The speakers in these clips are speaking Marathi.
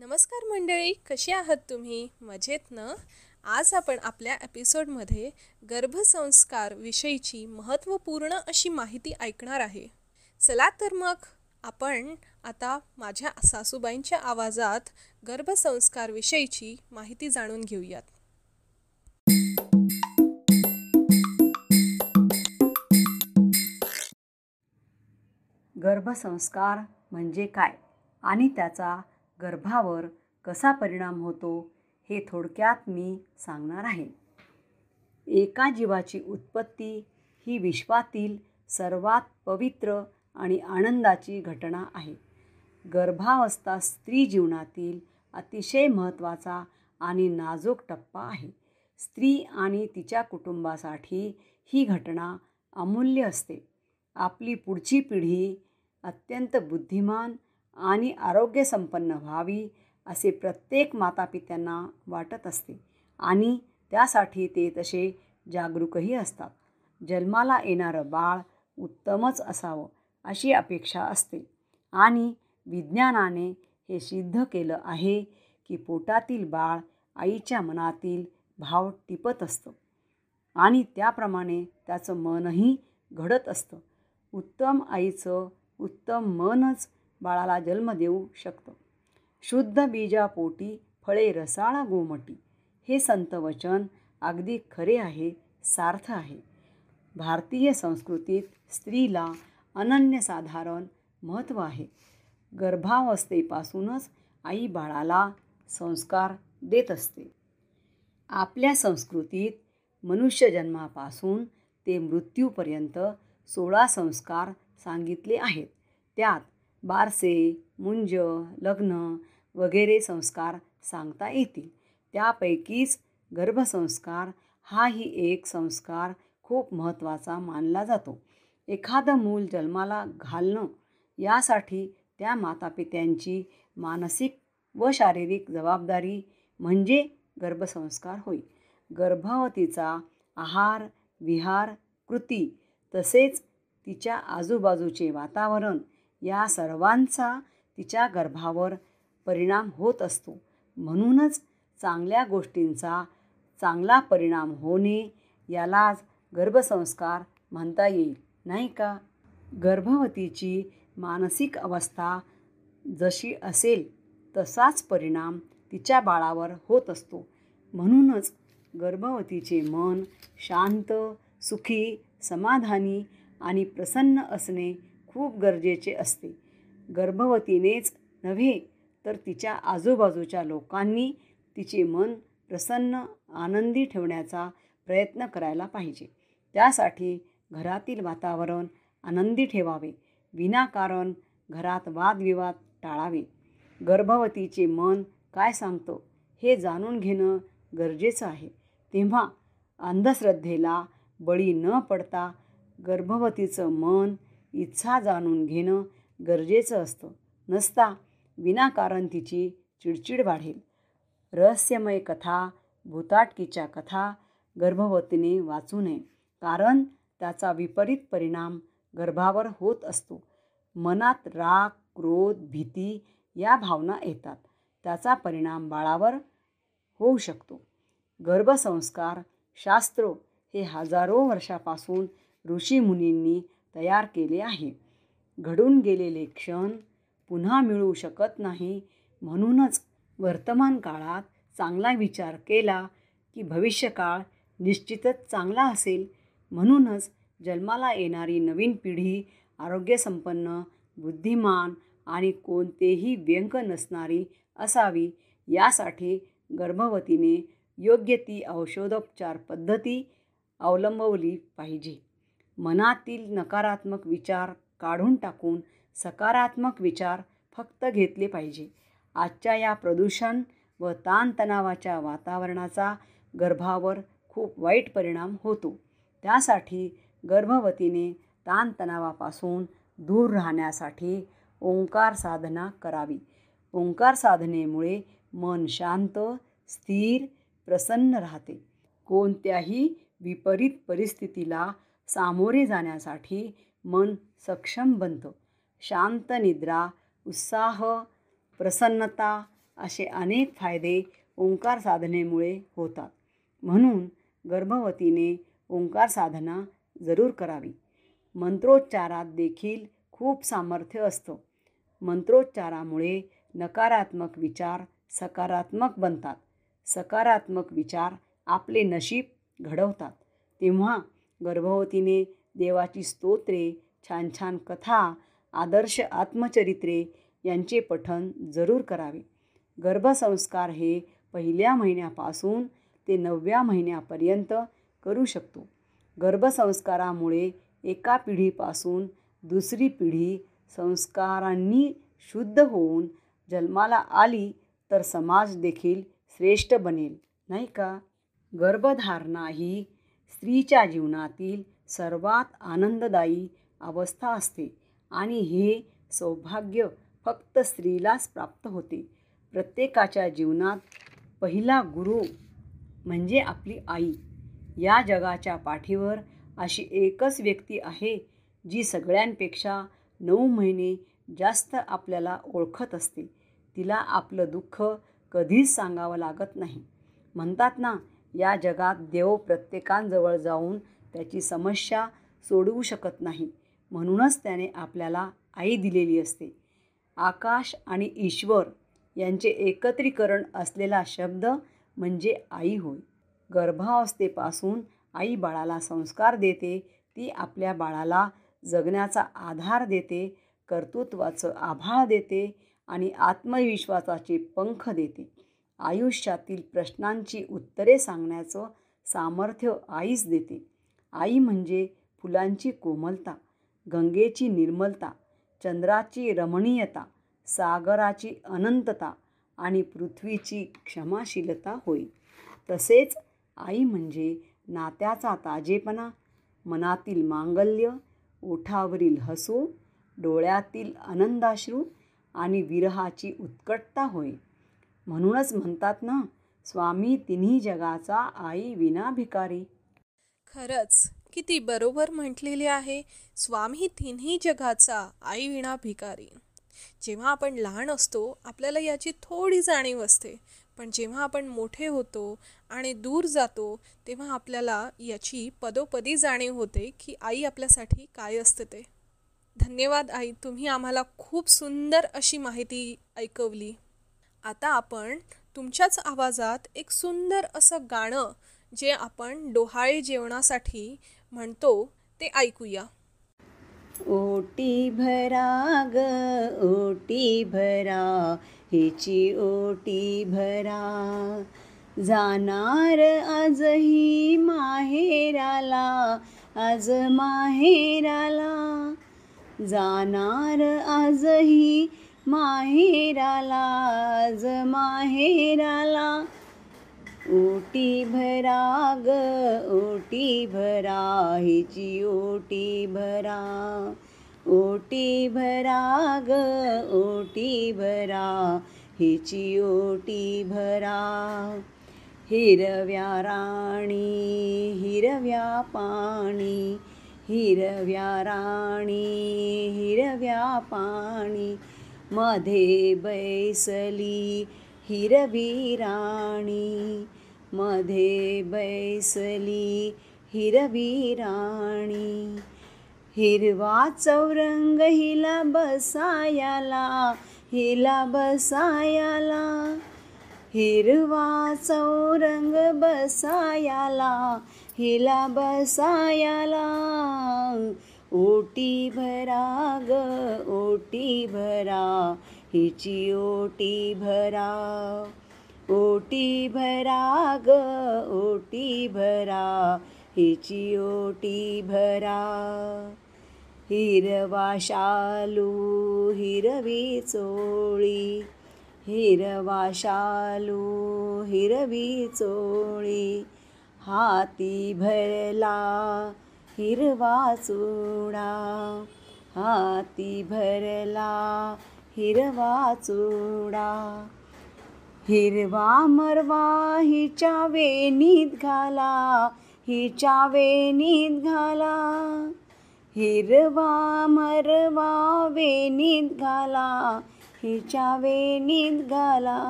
नमस्कार मंडळी कशी आहात तुम्ही? मजेत ना? आज आपण आपल्या एपिसोडमध्ये गर्भसंस्कार विषयीची महत्त्वपूर्ण अशी माहिती ऐकणार आहे. चला तर मग आपण आता माझ्या सासूबाईंच्या आवाजात गर्भसंस्कार विषयीची माहिती जाणून घेऊयात. गर्भसंस्कार म्हणजे काय? आणि त्याचा गर्भावर कसा परिणाम होतो हे थोडक्यात मी सांगणार आहे. एका जीवाची उत्पत्ती ही विश्वातील सर्वात पवित्र आणि आनंदाची घटना आहे. गर्भावस्था स्त्री जीवनातील अतिशय महत्त्वाचा आणि नाजूक टप्पा आहे. स्त्री आणि तिच्या कुटुंबासाठी ही घटना अमूल्य असते. आपली पुढची पिढी अत्यंत बुद्धिमान आणि आरोग्यसंपन्न व्हावी असे प्रत्येक मातापित्यांना वाटत असते. आणि त्यासाठी ते तसे जागरूकही असतात. जन्माला येणारं बाळ उत्तमच असावं अशी अपेक्षा असते. आणि विज्ञानाने हे सिद्ध केलं आहे की पोटातील बाळ आईच्या मनातील भाव टिपत असतं. आणि त्याप्रमाणे त्याचं मनही घडत असतं. उत्तम आईचं उत्तम मनच बाळाला जन्म देऊ शकतं. शुद्ध बीजापोटी फळे रसाळा गोमटी हे संत वचन अगदी खरे आहे सार्थ आहे. भारतीय संस्कृतीत स्त्रीला अनन्यसाधारण महत्त्व आहे. गर्भावस्थेपासूनच आई बाळाला संस्कार देत असते. आपल्या संस्कृतीत मनुष्य जन्मापासून ते मृत्यूपर्यंत सोळा संस्कार सांगितले आहेत. त्यात बारसे मुंज लग्न वगैरे संस्कार सांगता येतील. त्यापैकीच गर्भसंस्कार हाही एक संस्कार खूप महत्त्वाचा मानला जातो. एखादं मूल जन्माला घालणं यासाठी त्या मातापित्यांची मानसिक व शारीरिक जबाबदारी म्हणजे गर्भसंस्कार होय. गर्भवतीचा आहार विहार कृती तसेच तिच्या आजूबाजूचे वातावरण या सर्वांचा तिच्या गर्भावर परिणाम होत असतो. म्हणूनच चांगल्या गोष्टींचा चांगला परिणाम होणे यालाच गर्भसंस्कार म्हणता येईल नाही का? गर्भवतीची मानसिक अवस्था जशी असेल तसाच परिणाम तिच्या बाळावर होत असतो. म्हणूनच गर्भवतीचे मन शांत सुखी समाधानी आणि प्रसन्न असणे खूप गरजेचे असते. गर्भवतीनेच नव्हे तर तिच्या आजूबाजूच्या लोकांनी तिचे मन प्रसन्न आनंदी ठेवण्याचा प्रयत्न करायला पाहिजे. त्यासाठी घरातील वातावरण आनंदी ठेवावे. विनाकारण घरात वादविवाद टाळावे. गर्भवतीचे मन काय सांगतो हे जाणून घेणं गरजेचं आहे. तेव्हा अंधश्रद्धेला बळी न पडता गर्भवतीचं मन इच्छा जाणून घेणं गरजेचं असतं. नसता विनाकारण तिची चिडचिड वाढेल. रहस्यमय कथा भूताटकीच्या कथा गर्भवतीने वाचू नये. कारण त्याचा विपरीत परिणाम गर्भावर होत असतो. मनात राग क्रोध भीती या भावना येतात. त्याचा परिणाम बाळावर होऊ शकतो. गर्भसंस्कार शास्त्र हे हजारो वर्षापासून ऋषीमुनींनी तयार केले आहे. घडून गेलेले क्षण पुन्हा मिळू शकत नाही. म्हणूनच वर्तमान काळात चांगला विचार केला की भविष्यकाळ निश्चितच चांगला असेल. म्हणूनच जन्माला येणारी नवीन पिढी आरोग्यसंपन्न बुद्धिमान आणि कोणतेही व्यंक नसणारी असावी. यासाठी गर्भवतीने योग्य ती औषधोपचार पद्धती अवलंबवली पाहिजे. मनातील नकारात्मक विचार काढून टाकून सकारात्मक विचार फक्त घेतले पाहिजे. आजच्या या प्रदूषण व ताणतणावाच्या वातावरणाचा गर्भावर खूप वाईट परिणाम होतो. त्यासाठी गर्भवतीने ताणतणावापासून दूर राहण्यासाठी ओंकार साधना करावी. ओंकार साधनेमुळे मन शांत स्थिर प्रसन्न राहते. कोणत्याही विपरीत परिस्थितीला सामोरे जाण्यासाठी मन सक्षम बनतं. शांत निद्रा उत्साह प्रसन्नता असे अनेक फायदे ओंकार साधनेमुळे होतात. म्हणून गर्भवतीने ओंकार साधना जरूर करावी. मंत्रोच्चारात देखील खूप सामर्थ्य असतं. मंत्रोच्चारामुळे नकारात्मक विचार सकारात्मक बनतात. सकारात्मक विचार आपले नशीब घडवतात. तेव्हा गर्भवतीने देवाची स्तोत्रे छान छान कथा आदर्श आत्मचरित्रे यांचे पठन जरूर करावे. गर्भसंस्कार हे पहिल्या महिन्यापासून ते नवव्या महिन्यापर्यंत करू शकतो. गर्भसंस्कारामुळे एका पिढीपासून दुसरी पिढी संस्कारांनी शुद्ध होऊन जन्माला आली तर समाज देखील श्रेष्ठ बनेल नाही का? गर्भधारणा ही स्त्रीच्या जीवनातील सर्वात आनंददायी अवस्था असते आणि हे सौभाग्य फक्त स्त्रीलाच प्राप्त होते. प्रत्येकाच्या जीवनात पहिला गुरु म्हणजे आपली आई. या जगाच्या पाठीवर अशी एकच व्यक्ती आहे जी सगळ्यांपेक्षा नऊ महिने जास्त आपल्याला ओळखत असते. तिला आपलं दुःख कधीच सांगावं लागत नाही. म्हणतात ना या जगात देव प्रत्येकांजवळ जाऊन त्याची समस्या सोडवू शकत नाही. म्हणूनच त्याने आपल्याला आई दिलेली असते. आकाश आणि ईश्वर यांचे एकत्रीकरण असलेला शब्द म्हणजे आई होय. गर्भावस्थेपासून आई बाळाला संस्कार देते ती आपल्या बाळाला जगण्याचा आधार देते कर्तृत्वाचं आभाळ देते आणि आत्मविश्वासाचे पंख देते. आयुष्यातील प्रश्नांची उत्तरे सांगण्याचं सामर्थ्य आईच देते. आई म्हणजे फुलांची कोमलता गंगेची निर्मलता चंद्राची रमणीयता सागराची अनंतता आणि पृथ्वीची क्षमाशीलता होय. तसेच आई म्हणजे नात्याचा ताजेपणा मनातील मांगल्य ओठावरील हसू डोळ्यातील आनंदाश्रू आणि विरहाची उत्कटता होय. म्हणूनच म्हणतात ना स्वामी तिन्ही जगाचा आई विना भिकारी. खरंच किती बरोबर म्हटलेले आहे स्वामी तिन्ही जगाचा आई विना भिकारी. जेव्हा आपण लहान असतो आपल्याला याची थोडी जाणीव असते पण जेव्हा आपण मोठे होतो आणि दूर जातो तेव्हा आपल्याला याची पदोपदी जाणीव होते की आई आपल्यासाठी काय असते ते. धन्यवाद आई तुम्ही आम्हाला खूप सुंदर अशी माहिती ऐकवली. आता आपण तुमच्याच आवाजात एक सुंदर असं गाणं जे आपण डोहाळे जेवणासाठी म्हणतो ते ऐकूया. ओटी भरा ग ओटी भरा हिची ओटी भरा. जाणार आजही माहेराला आज माहेराला. जाणार आजही माहेराला आज माहेराला. ओटी भरा ग ओटी भरा हिची ओटी भरा. ओटी भरा ग ओटी भरा हिची ओटी भरा. हिरव्या राणी हिरव्या पाणी. हिरव्या राणी हिरव्या पाणी. मध्ये बैसली हिरवी राणी मध्ये बैसली हिरवी राणी हिरवा चौरंग हिला बसायाला हिला बसायाला. हिरवा चौरंग बसायाला हिला बसायाला. ओटी भरा ग ओटी भरा हिची ओटी भरा. ओटी भरा ग ओटी भरा हिची ओटी भरा. हिरवा शालू हिरवी चोळी हिरवा शालू हिरवी चोळी. हाती भरला हिरवा चुडा हाती भरला हिरवा चुडा. हिरवा मरवा हिच्या वेणीत घाला हिच्या वेणीत घाला. हिरवा मरवा वेणीत घाला हिच्या वेणीत घाला.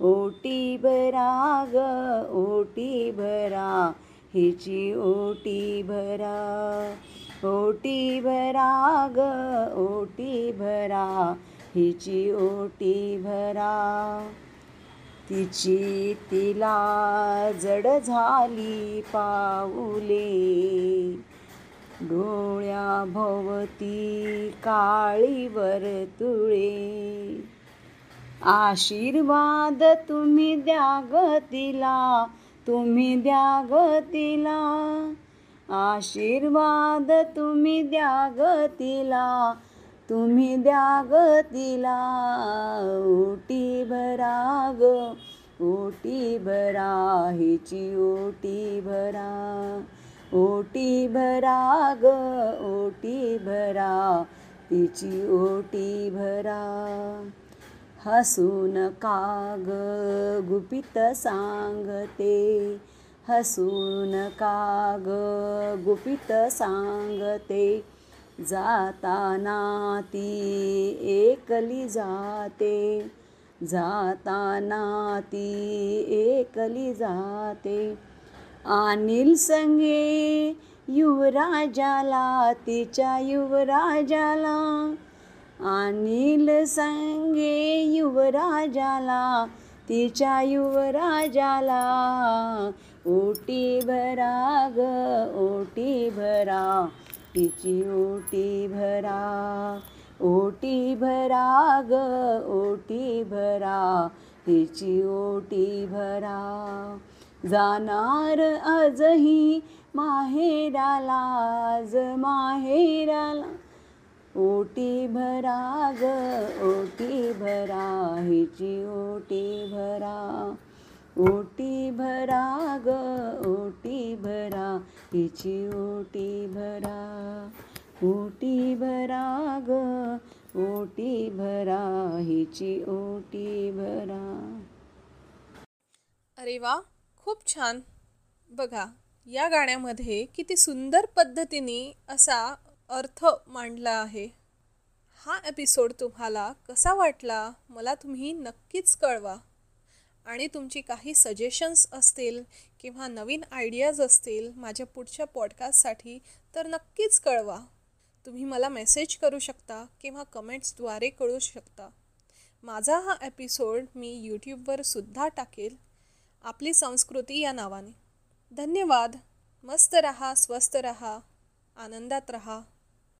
ओटी बरा ग ओटी भरा हिची ओटी भरा ओटी भरा ग ओटी भरा हिची ओटी भरा. तिची तिला जड झाली पाऊले डोळ्या भोवती काळी वर्तुळे. आशीर्वाद तुम्ही द्या ग तिला तुम्ही द्या ग तिला. आशीर्वाद तुम्ही द्या ग तिला. तुम्ही द्या ग तिला. ओटी भरा ग ओटी भरा हिची ओटी भरा. ओटी भरा ग ओटी भरा तिची ओटी भरा. हसून काग गुपित सांगते. हसून काग गुपित सांगते. जाताना ती एकली जाते. जाताना ती एकली जाते. अनिल संगे युवराजाला तिच्या युवराजाला अनिल संगे युवराजाला तिच्या युवराजाला. ओटी भरा ग ओटी भरा तिची ओटी भरा. ओटी भरा ग ओटी भरा तिची ओटी भरा. जाणार आजही माहेराला आज माहेराला. ओटी भरा ग ओटी भरा हिची ओटी भरा. ओटी भरा ग ओटी भरा हिची ओटी भरा. ओटी भरा ग ओटी भरा हिची ओटी भरा. अरे वा खूप छान. बघा या गाण्यामध्ये किती सुंदर पद्धतीने असा अर्थ मांडला आहे. हा एपिसोड तुम्हाला कसा वाटला मला तुम्ही नक्कीच कळवा. आणि तुमची काही सजेशन्स असतील किंवा नवीन आयडियाज असतील माझ्या पुढच्या पॉडकास्टसाठी तर नक्कीच कळवा. तुम्ही मला मेसेज करू शकता किंवा कमेंट्सद्वारे कळू शकता. माझा हा एपिसोड मी यूट्यूबवर सुद्धा टाकेल. आपली संस्कृती या नावाने. धन्यवाद. मस्त रहा स्वस्त रहा आनंदात रहा.